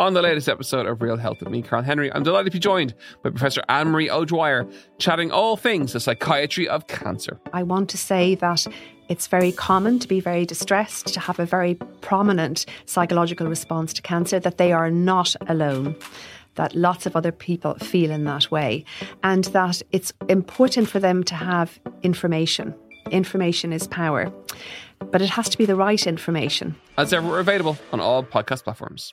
on the latest episode of Real Health with me, Carl Henry. I'm delighted to be joined by Professor Anne Marie O'Dwyer, chatting all things the psychiatry of cancer. I want to say that it's very common to be very distressed, to have a very prominent psychological response to cancer, that they are not alone that lots of other people feel in that way, and that it's important for them to have information. Information is power, but it has to be the right information. As ever, we're available on all podcast platforms.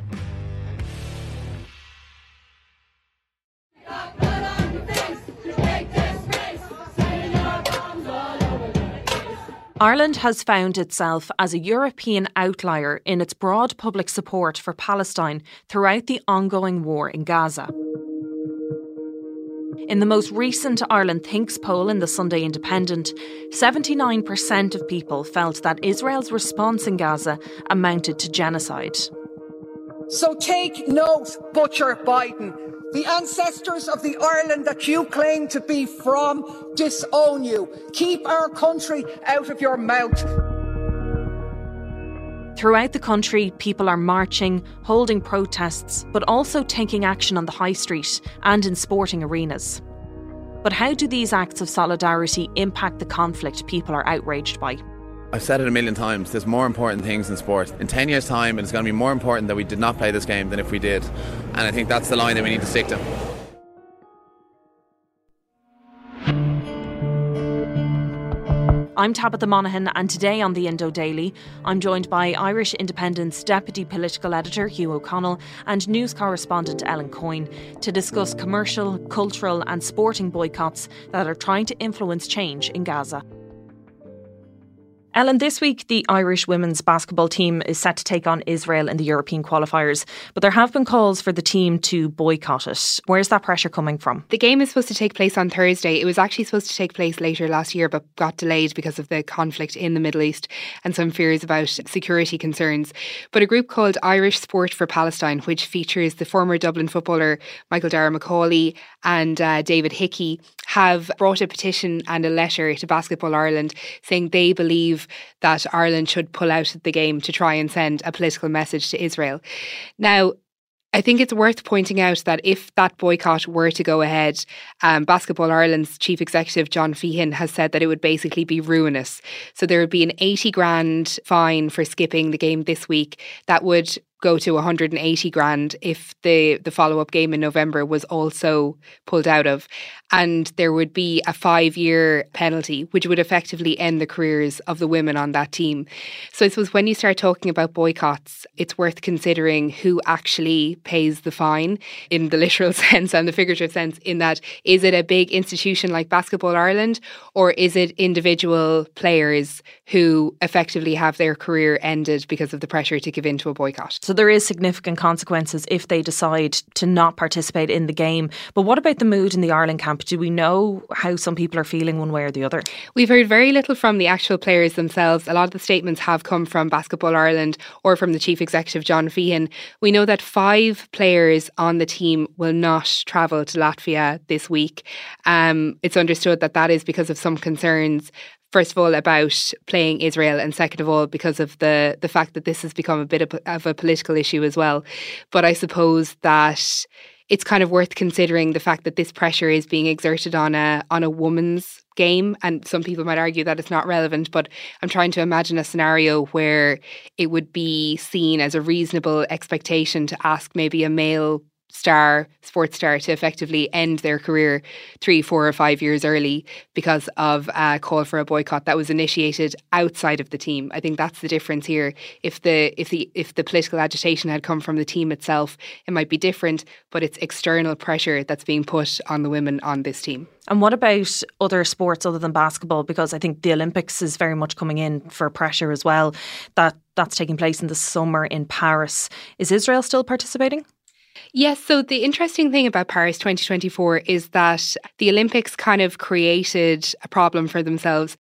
Ireland has found itself as a European outlier in its broad public support for Palestine throughout the ongoing war in Gaza. In the most recent Ireland Thinks poll in the Sunday Independent, 79% of people felt that Israel's response in Gaza amounted to genocide. So take note, Butcher Biden. The ancestors of the Ireland that you claim to be from disown you. Keep our country out of your mouth. Throughout the country, people are marching, holding protests, but also taking action on the high street and in sporting arenas. But how do these acts of solidarity impact the conflict people are outraged by? I've said it a million times. There's more important things in sport. In 10 years' time, it's going to be more important that we did not play this game than if we did. And I think that's the line that we need to stick to. I'm Tabitha Monahan, and today on the Indo Daily, I'm joined by Irish Independent's Deputy Political Editor Hugh O'Connell and news correspondent Ellen Coyne to discuss commercial, cultural, and sporting boycotts that are trying to influence change in Gaza. Ellen, this week the Irish women's basketball team is set to take on Israel in the European qualifiers, but there have been calls for the team to boycott it. Where's that pressure coming from? The game is supposed to take place on Thursday. It was actually supposed to take place later last year, but got delayed because of the conflict in the Middle East and some fears about security concerns. But a group called Irish Sport for Palestine, which features the former Dublin footballer Michael Darragh Macauley and uh, David Hickey, have brought a petition and a letter to Basketball Ireland saying they believe that Ireland should pull out of the game to try and send a political message to Israel. Now, I think it's worth pointing out that if that boycott were to go ahead, um, Basketball Ireland's chief executive, John Feehan, has said that it would basically be ruinous. So there would be an 80 grand fine for skipping the game this week that would go to 180 grand if the the follow-up game in November was also pulled out of. And there would be a 5-year penalty which would effectively end the careers of the women on that team. So I suppose when you start talking about boycotts it's worth considering who actually pays the fine in the literal sense and the figurative sense in that is it a big institution like Basketball Ireland or is it individual players who effectively have their career ended because of the pressure to give in to a boycott so there is significant consequences if they decide to not participate in the game. But what about the mood in the Ireland camp? Do we know how some people are feeling one way or the other? We've heard very little from the actual players themselves. A lot of the statements have come from Basketball Ireland or from the chief executive John Feehan. We know that five players on the team will not travel to Latvia this week. Um, it's understood that that is because of some concerns first of all about playing Israel, and second of all because of the the fact that this has become a bit of, of a political issue as well. But I suppose that it's kind of worth considering the fact that this pressure is being exerted on a on a woman's game and some people might argue that it's not relevant but I'm trying to imagine a scenario where it would be seen as a reasonable expectation to ask maybe a male star, sports star, to effectively end their career three, four, or five years early because of a call for a boycott that was initiated outside of the team. I think that's the difference here. If the if the if the political agitation had come from the team itself, it might be different, but it's external pressure that's being put on the women on this team. And what about other sports other than basketball? Because I think the Olympics is very much coming in for pressure as well. That that's taking place in the summer in Paris. Is Israel still participating? Yes, so the interesting thing about Paris 2024 is that the Olympics kind of created a problem for themselves.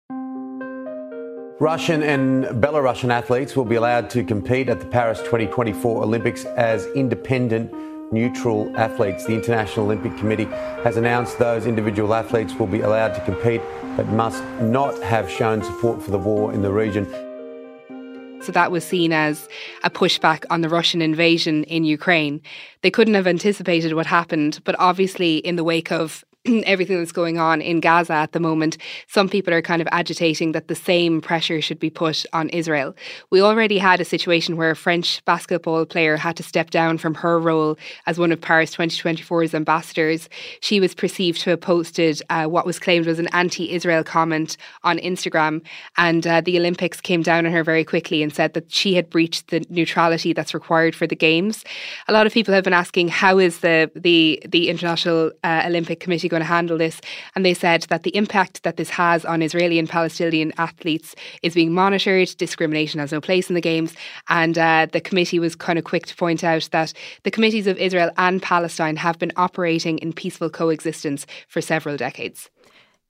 Russian and Belarusian athletes will be allowed to compete at the Paris 2024 Olympics as independent, neutral athletes. The International Olympic Committee has announced those individual athletes will be allowed to compete but must not have shown support for the war in the region. So that was seen as a pushback on the Russian invasion in Ukraine. They couldn't have anticipated what happened, but obviously, in the wake of everything that's going on in Gaza at the moment, some people are kind of agitating that the same pressure should be put on Israel. We already had a situation where a French basketball player had to step down from her role as one of Paris 2024's ambassadors. She was perceived to have posted uh, what was claimed was an anti Israel comment on Instagram, and uh, the Olympics came down on her very quickly and said that she had breached the neutrality that's required for the Games. A lot of people have been asking how is the, the, the International uh, Olympic Committee going to handle this. And they said that the impact that this has on Israeli and Palestinian athletes is being monitored. Discrimination has no place in the Games. And uh, the committee was kind of quick to point out that the committees of Israel and Palestine have been operating in peaceful coexistence for several decades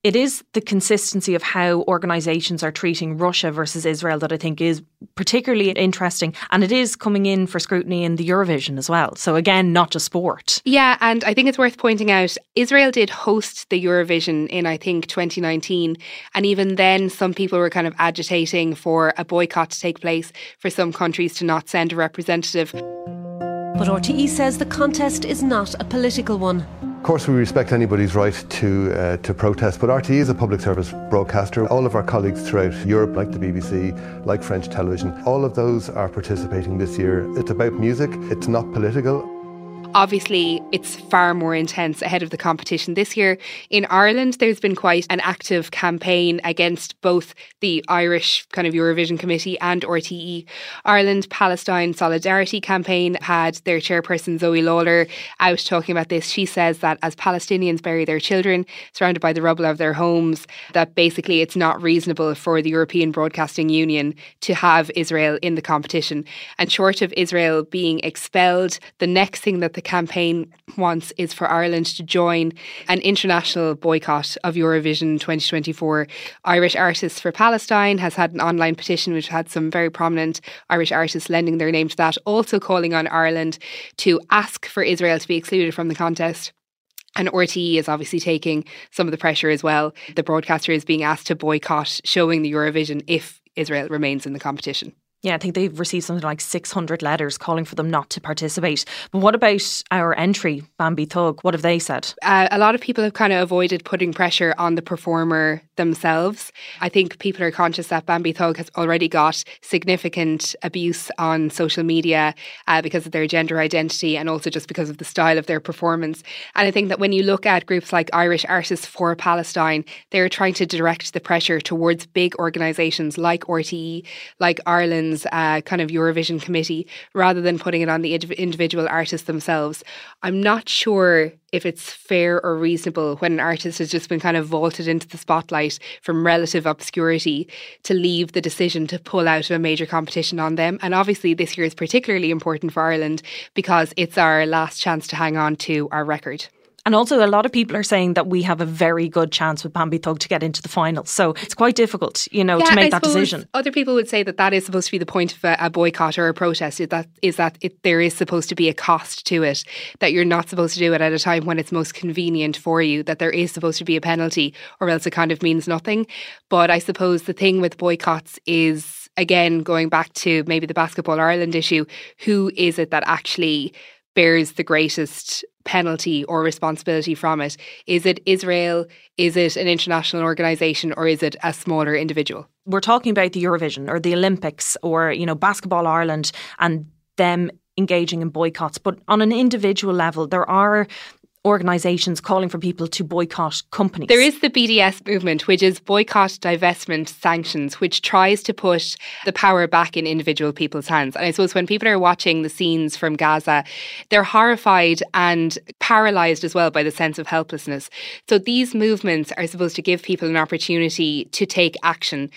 it is the consistency of how organisations are treating Russia versus Israel that I think is particularly interesting. And it is coming in for scrutiny in the Eurovision as well. So, again, not just sport. Yeah, and I think it's worth pointing out Israel did host the Eurovision in, I think, 2019. And even then, some people were kind of agitating for a boycott to take place, for some countries to not send a representative. But RTE says the contest is not a political one. Of course, we respect anybody's right to uh, to protest, but RTE is a public service broadcaster. All of our colleagues throughout Europe, like the BBC, like French television, all of those are participating this year. It's about music, it's not political. Obviously, it's far more intense ahead of the competition this year. In Ireland, there's been quite an active campaign against both the Irish kind of Eurovision Committee and RTE. Ireland Palestine Solidarity Campaign had their chairperson Zoe Lawlor out talking about this. She says that as Palestinians bury their children surrounded by the rubble of their homes, that basically it's not reasonable for the European Broadcasting Union to have Israel in the competition. And short of Israel being expelled, the next thing that the campaign wants is for Ireland to join an international boycott of Eurovision 2024. Irish Artists for Palestine has had an online petition which had some very prominent Irish artists lending their name to that, also calling on Ireland to ask for Israel to be excluded from the contest. And RTE is obviously taking some of the pressure as well. The broadcaster is being asked to boycott showing the Eurovision if Israel remains in the competition. Yeah, I think they've received something like 600 letters calling for them not to participate. But what about our entry, Bambi Thug? What have they said? Uh, a lot of people have kind of avoided putting pressure on the performer themselves. I think people are conscious that Bambi Thug has already got significant abuse on social media uh, because of their gender identity and also just because of the style of their performance. And I think that when you look at groups like Irish Artists for Palestine, they're trying to direct the pressure towards big organisations like RTE, like Ireland's uh, kind of Eurovision committee rather than putting it on the individual artists themselves. I'm not sure if it's fair or reasonable when an artist has just been kind of vaulted into the spotlight from relative obscurity to leave the decision to pull out of a major competition on them. And obviously, this year is particularly important for Ireland because it's our last chance to hang on to our record. And also, a lot of people are saying that we have a very good chance with Bambi Thug to get into the final. So it's quite difficult, you know, Yeah, to make I that decision. Other people would say that that is supposed to be the point of a, a boycott or a protest. Is that is that it, there is supposed to be a cost to it. That you're not supposed to do it at a time when it's most convenient for you. That there is supposed to be a penalty, or else it kind of means nothing. But I suppose the thing with boycotts is again going back to maybe the basketball Ireland issue. Who is it that actually bears the greatest penalty or responsibility from it? Is it Israel? Is it an international organisation? Or is it a smaller individual? We're talking about the Eurovision or the Olympics or, you know, Basketball Ireland and them engaging in boycotts. But on an individual level, there are organisations calling for people to boycott companies. There is the BDS movement, which is boycott, divestment, sanctions, which tries to put the power back in individual people's hands. And I suppose when people are watching the scenes from Gaza, they're horrified and paralysed as well by the sense of helplessness. So these movements are supposed to give people an opportunity to take action.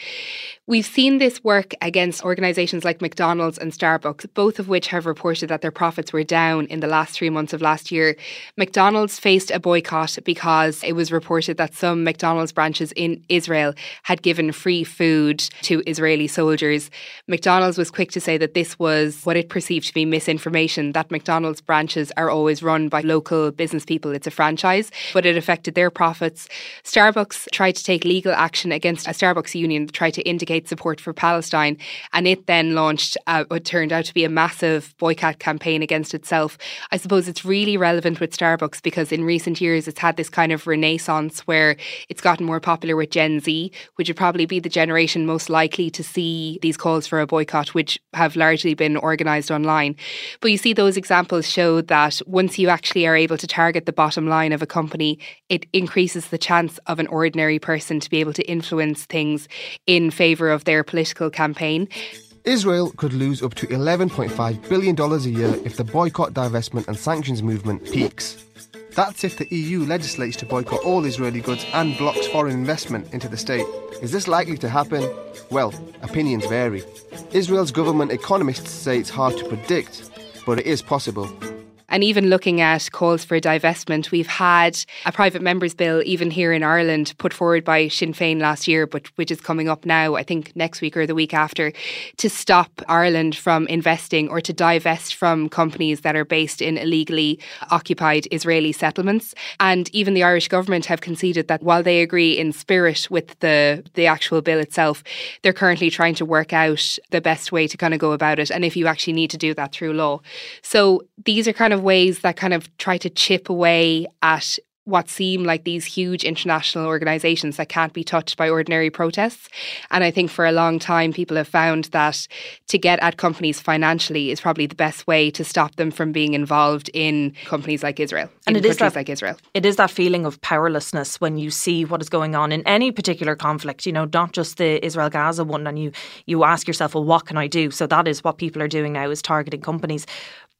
We've seen this work against organisations like McDonald's and Starbucks, both of which have reported that their profits were down in the last three months of last year. McDonald's faced a boycott because it was reported that some McDonald's branches in Israel had given free food to Israeli soldiers. McDonald's was quick to say that this was what it perceived to be misinformation, that McDonald's branches are always run by local business people. It's a franchise, but it affected their profits. Starbucks tried to take legal action against a Starbucks union that tried to indicate support for Palestine, and it then launched what turned out to be a massive boycott campaign against itself. I suppose it's really relevant with Starbucks because in recent years it's had this kind of renaissance where it's gotten more popular with Gen Z, which would probably be the generation most likely to see these calls for a boycott, which have largely been organised online. But you see, those examples show that once you actually are able to target the bottom line of a company, it increases the chance of an ordinary person to be able to influence things in favour of their political campaign. Israel could lose up to $11.5 billion a year if the boycott, divestment, and sanctions movement peaks. That's if the EU legislates to boycott all Israeli goods and blocks foreign investment into the state. Is this likely to happen? Well, opinions vary. Israel's government economists say it's hard to predict, but it is possible. And even looking at calls for divestment, we've had a private members bill, even here in Ireland, put forward by Sinn Féin last year, but which is coming up now, I think next week or the week after, to stop Ireland from investing or to divest from companies that are based in illegally occupied Israeli settlements. And even the Irish government have conceded that while they agree in spirit with the, the actual bill itself, they're currently trying to work out the best way to kind of go about it. And if you actually need to do that through law. So these are kind of ways that kind of try to chip away at what seem like these huge international organizations that can't be touched by ordinary protests. And I think for a long time, people have found that to get at companies financially is probably the best way to stop them from being involved in companies like Israel. And it is that- like Israel. It is that feeling of powerlessness when you see what is going on in any particular conflict, you know, not just the Israel Gaza one, and you, you ask yourself, well, what can I do? So that is what people are doing now is targeting companies.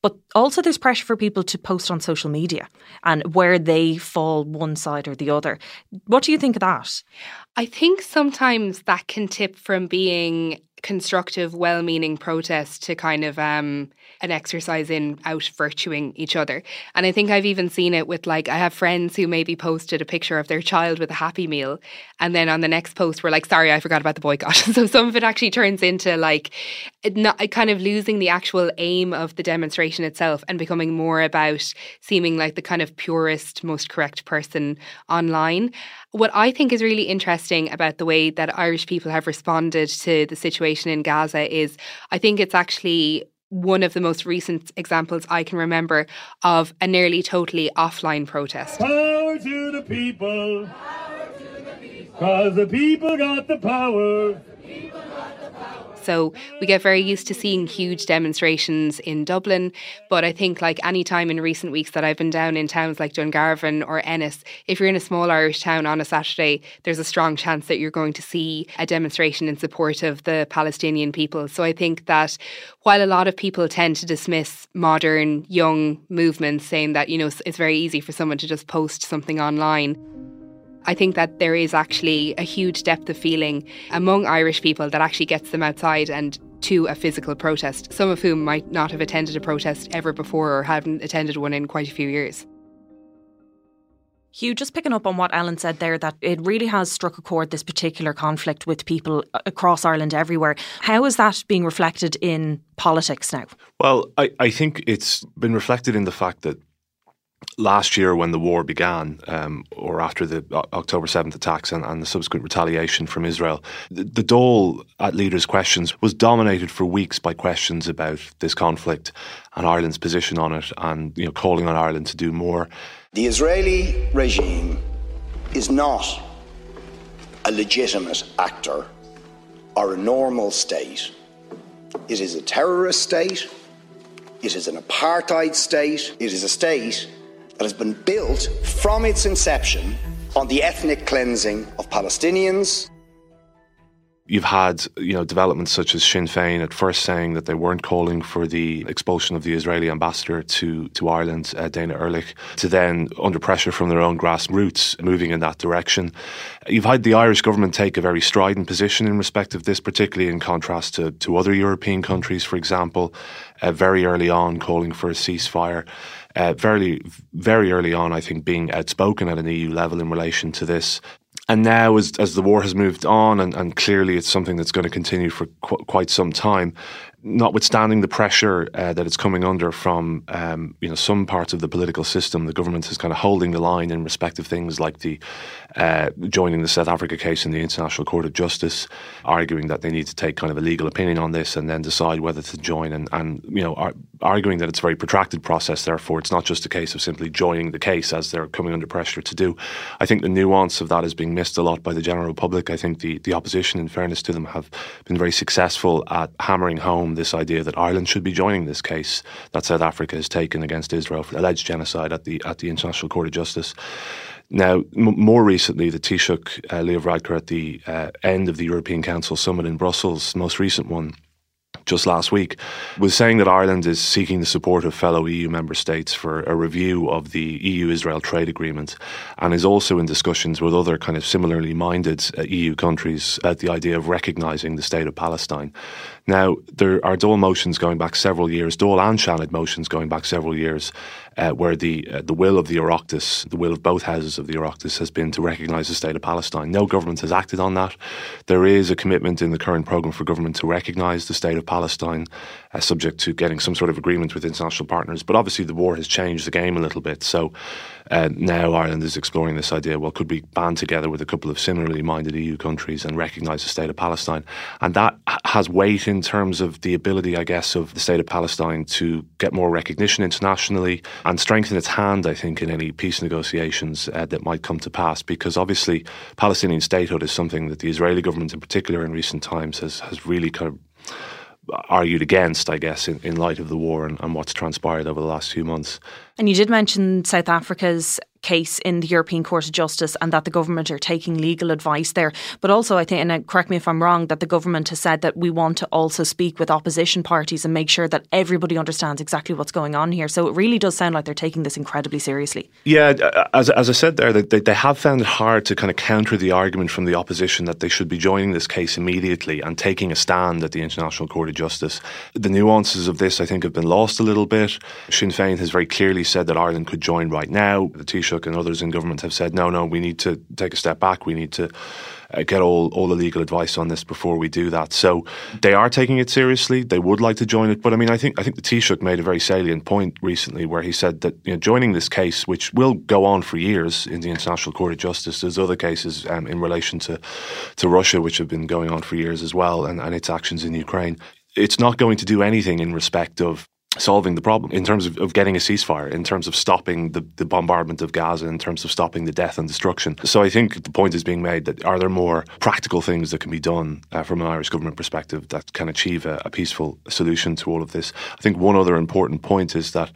But also, there's pressure for people to post on social media and where they fall one side or the other. What do you think of that? I think sometimes that can tip from being constructive, well meaning protest to kind of um, an exercise in out virtuing each other. And I think I've even seen it with like, I have friends who maybe posted a picture of their child with a Happy Meal. And then on the next post, we're like, sorry, I forgot about the boycott. so some of it actually turns into like, not, kind of losing the actual aim of the demonstration itself and becoming more about seeming like the kind of purest, most correct person online. What I think is really interesting about the way that Irish people have responded to the situation in Gaza is I think it's actually one of the most recent examples I can remember of a nearly totally offline protest. Power to the people. Cause the people got the power. So we get very used to seeing huge demonstrations in Dublin. But I think, like any time in recent weeks that I've been down in towns like Dungarvan or Ennis, if you're in a small Irish town on a Saturday, there's a strong chance that you're going to see a demonstration in support of the Palestinian people. So I think that while a lot of people tend to dismiss modern young movements, saying that, you know, it's very easy for someone to just post something online. I think that there is actually a huge depth of feeling among Irish people that actually gets them outside and to a physical protest, some of whom might not have attended a protest ever before or haven't attended one in quite a few years. Hugh, just picking up on what Ellen said there, that it really has struck a chord, this particular conflict with people across Ireland everywhere. How is that being reflected in politics now? Well, I, I think it's been reflected in the fact that last year when the war began, um, or after the October 7th attacks and, and, the subsequent retaliation from Israel, the, the Dáil at leaders' questions was dominated for weeks by questions about this conflict and Ireland's position on it and you know calling on Ireland to do more. The Israeli regime is not a legitimate actor or a normal state. It is a terrorist state. It is an apartheid state. It is a state that has been built from its inception on the ethnic cleansing of Palestinians. You've had, you know, developments such as Sinn Féin at first saying that they weren't calling for the expulsion of the Israeli ambassador to to Ireland, uh, Dana Erlich, to then under pressure from their own grassroots moving in that direction. You've had the Irish government take a very strident position in respect of this, particularly in contrast to to other European countries, for example, uh, very early on calling for a ceasefire uh, very, very early on, I think, being outspoken at an EU level in relation to this. And now, as, as the war has moved on, and, and clearly it's something that's going to continue for qu- quite some time, notwithstanding the pressure uh, that it's coming under from um, you know some parts of the political system, the government is kind of holding the line in respect of things like the uh, joining the South Africa case in the International Court of Justice, arguing that they need to take kind of a legal opinion on this and then decide whether to join, and, and you know ar- arguing that it's a very protracted process. Therefore, it's not just a case of simply joining the case as they're coming under pressure to do. I think the nuance of that is being missed a lot by the general public. I think the the opposition, in fairness to them, have been very successful at hammering home this idea that Ireland should be joining this case that South Africa has taken against Israel for alleged genocide at the at the International Court of Justice. Now, m- more recently, the Taoiseach uh, Leo Varadkar at the uh, end of the European Council summit in Brussels, most recent one, just last week, was saying that Ireland is seeking the support of fellow EU member states for a review of the EU Israel trade agreement and is also in discussions with other kind of similarly minded uh, EU countries about the idea of recognising the state of Palestine. Now, there are Dáil motions going back several years, Dáil and Seanad motions going back several years, uh, where the uh, the will of the Oireachtas, the will of both houses of the Oireachtas, has been to recognise the state of Palestine. No government has acted on that. There is a commitment in the current programme for government to recognise the state of Palestine, uh, subject to getting some sort of agreement with international partners. But obviously, the war has changed the game a little bit. So uh, now Ireland is exploring this idea well, could we band together with a couple of similarly minded EU countries and recognise the state of Palestine? And that has weight in terms of the ability, I guess, of the state of Palestine to get more recognition internationally and strengthen its hand, I think, in any peace negotiations uh, that might come to pass. Because obviously, Palestinian statehood is something that the Israeli government, in particular, in recent times, has has really kind of argued against, I guess, in, in light of the war and, and what's transpired over the last few months. And you did mention South Africa's case in the European Court of Justice and that the government are taking legal advice there. But also, I think, and uh, correct me if I'm wrong, that the government has said that we want to also speak with opposition parties and make sure that everybody understands exactly what's going on here. So it really does sound like they're taking this incredibly seriously. Yeah, uh, as, as I said there, they, they have found it hard to kind of counter the argument from the opposition that they should be joining this case immediately and taking a stand at the International Court of Justice. The nuances of this, I think, have been lost a little bit. Sinn Féin has very clearly said that Ireland could join right now. The Taoiseach and others in government have said, no, no, we need to take a step back. We need to uh, get all, all the legal advice on this before we do that. So they are taking it seriously. They would like to join it. But I mean, I think I think the Taoiseach made a very salient point recently where he said that you know, joining this case, which will go on for years in the International Court of Justice, there's other cases um, in relation to, to Russia which have been going on for years as well and, and its actions in Ukraine. It's not going to do anything in respect of solving the problem in terms of, of getting a ceasefire, in terms of stopping the, the bombardment of Gaza, in terms of stopping the death and destruction. So I think the point is being made that are there more practical things that can be done uh, from an Irish government perspective that can achieve a, a, peaceful solution to all of this? I think one other important point is that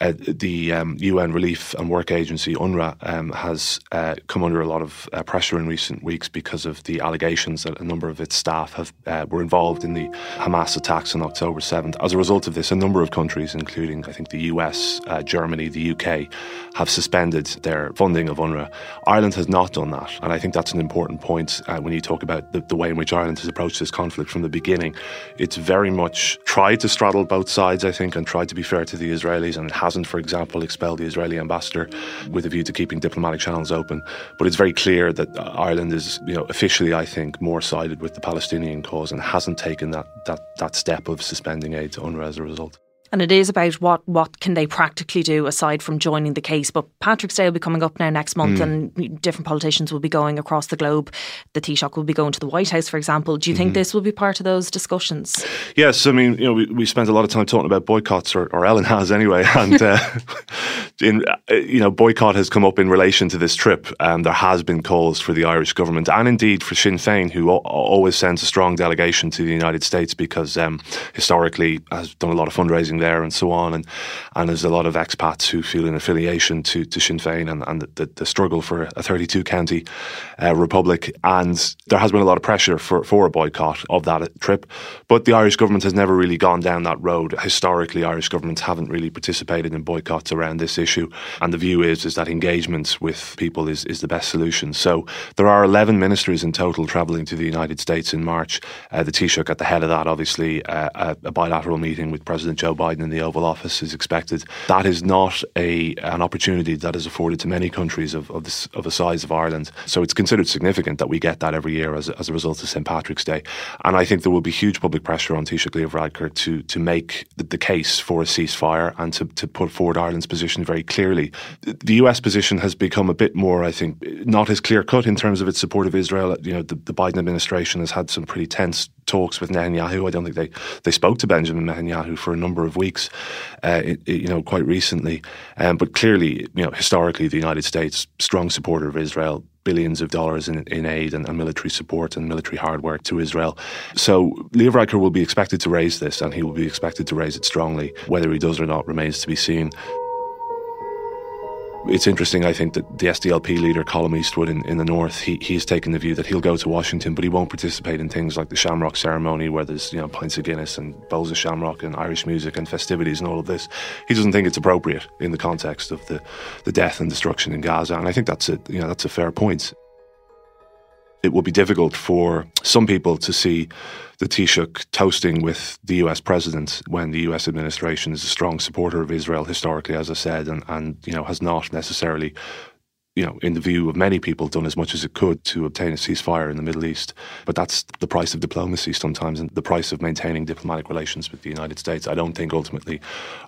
uh, the um, UN Relief and Work Agency, UNRWA, um, has uh, come under a lot of uh, pressure in recent weeks because of the allegations that a number of its staff have uh, were involved in the Hamas attacks on October 7th. As a result of this, a number of countries, including I think the US, uh, Germany, the UK, have suspended their funding of UNRWA. Ireland has not done that, and I think that's an important point uh, when you talk about the, the way in which Ireland has approached this conflict from the beginning. It's very much tried to straddle both sides, I think, and tried to be fair to the Israelis, and it has hasn't, for example, expelled the Israeli ambassador with a view to keeping diplomatic channels open. But it's very clear that Ireland is, you know, officially, I think, more sided with the Palestinian cause and hasn't taken that that that step of suspending aid to UNRWA as a result. And it is about what, what can they practically do aside from joining the case. But Patrick's Day will be coming up now next month, mm. and different politicians will be going across the globe. The Taoiseach will be going to the White House, for example. Do you think mm-hmm. this will be part of those discussions? Yes, I mean, you know, we, we spent a lot of time talking about boycotts, or, or Ellen has anyway, and uh, in, uh, you know, boycott has come up in relation to this trip. Um, there has been calls for the Irish government, and indeed for Sinn Féin, who o- always sends a strong delegation to the United States because um, historically has done a lot of fundraising there and so on. And, and there's a lot of expats who feel an affiliation to, to Sinn Féin and, and the, the struggle for a 32 county uh, republic. And there has been a lot of pressure for, for a boycott of that trip. But the Irish government has never really gone down that road. Historically, Irish governments haven't really participated in boycotts around this issue. And the view is, is that engagement with people is, is the best solution. So there are 11 ministers in total travelling to the United States in March. Uh, the Taoiseach at the head of that, obviously, uh, a, a bilateral meeting with President Joe Biden in the Oval Office is expected. That is not a an opportunity that is afforded to many countries of of, this, of the size of Ireland. So it's considered significant that we get that every year as, as a result of St Patrick's Day. And I think there will be huge public pressure on Taoiseach Leo Varadkar to to make the, the case for a ceasefire and to, to put forward Ireland's position very clearly. The US position has become a bit more, I think, not as clear cut in terms of its support of Israel. You know, the, the Biden administration has had some pretty tense talks with Netanyahu. I don't think they, they spoke to Benjamin Netanyahu for a number of weeks, uh, it, it, you know, quite recently. Um, but clearly, you know, historically, the United States, strong supporter of Israel, billions of dollars in, in aid and, and, military support and military hardware to Israel. So Leo Varadkar will be expected to raise this, and he will be expected to raise it strongly. Whether he does or not remains to be seen. It's interesting, I think, that the SDLP leader, Colm Eastwood in, in the north, he, he's taken the view that he'll go to Washington, but he won't participate in things like the Shamrock ceremony, where there's you know pints of Guinness and bowls of Shamrock and Irish music and festivities and all of this. He doesn't think it's appropriate in the context of the, the death and destruction in Gaza, and I think that's a you know that's a fair point it will be difficult for some people to see the Taoiseach toasting with the US president when the US administration is a strong supporter of Israel historically, as I said, and, and you know has not necessarily you know, in the view of many people, done as much as it could to obtain a ceasefire in the Middle East. But that's the price of diplomacy sometimes and the price of maintaining diplomatic relations with the United States. I don't think ultimately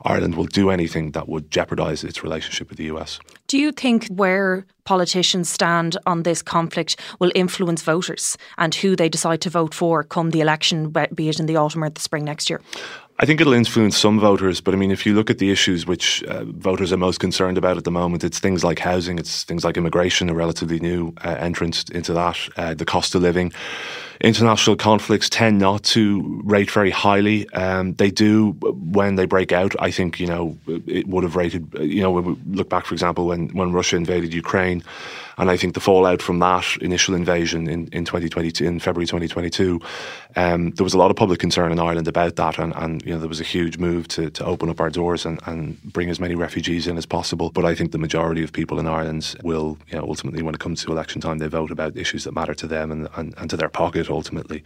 Ireland will do anything that would jeopardise its relationship with the US. Do you think where politicians stand on this conflict will influence voters and who they decide to vote for come the election, be it in the autumn or the spring next year? I think it'll influence some voters, but I mean, if you look at the issues which uh, voters are most concerned about at the moment, it's things like housing, it's things like immigration, a relatively new uh, entrance into that, uh, the cost of living. International conflicts tend not to rate very highly. Um, they do when they break out. I think you know it would have rated. You know, when we look back, for example, when when Russia invaded Ukraine and I think the fallout from that initial invasion in, in 2022, in February 2022, um, there was a lot of public concern in Ireland about that. And, and you know, there was a huge move to, to open up our doors and, and bring as many refugees in as possible. But I think the majority of people in Ireland will, you know, ultimately, when it comes to election time, they vote about issues that matter to them and, and, and to their pocket ultimately.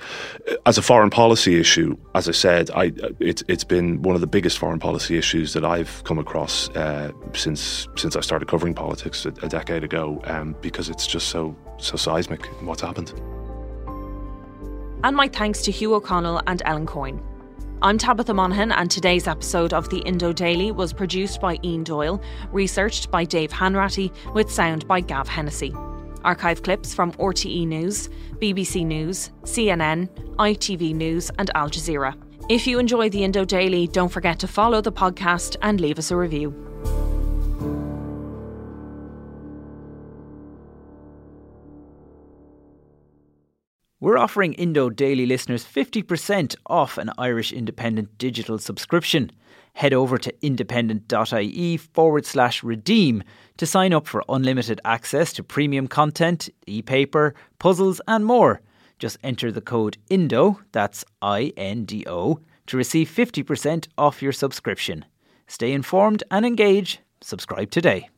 As a foreign policy issue, as I said, I, it's, it's been one of the biggest foreign policy issues that I've come across uh, since, since I started covering politics a, a decade ago. Um, because it's just so so seismic in what's happened. And my thanks to Hugh O'Connell and Ellen Coyne. I'm Tabitha Monahan, and today's episode of the Indo Daily was produced by Ian Doyle, researched by Dave Hanratty, with sound by Gav Hennessy. Archive clips from RTE News, BBC News, CNN, ITV News, and Al Jazeera. If you enjoy the Indo Daily, don't forget to follow the podcast and leave us a review. We're offering Indo Daily listeners 50% off an Irish Independent digital subscription. Head over to independent.ie forward slash redeem to sign up for unlimited access to premium content, e paper, puzzles, and more. Just enter the code INDO, that's I N D O, to receive 50% off your subscription. Stay informed and engage. Subscribe today.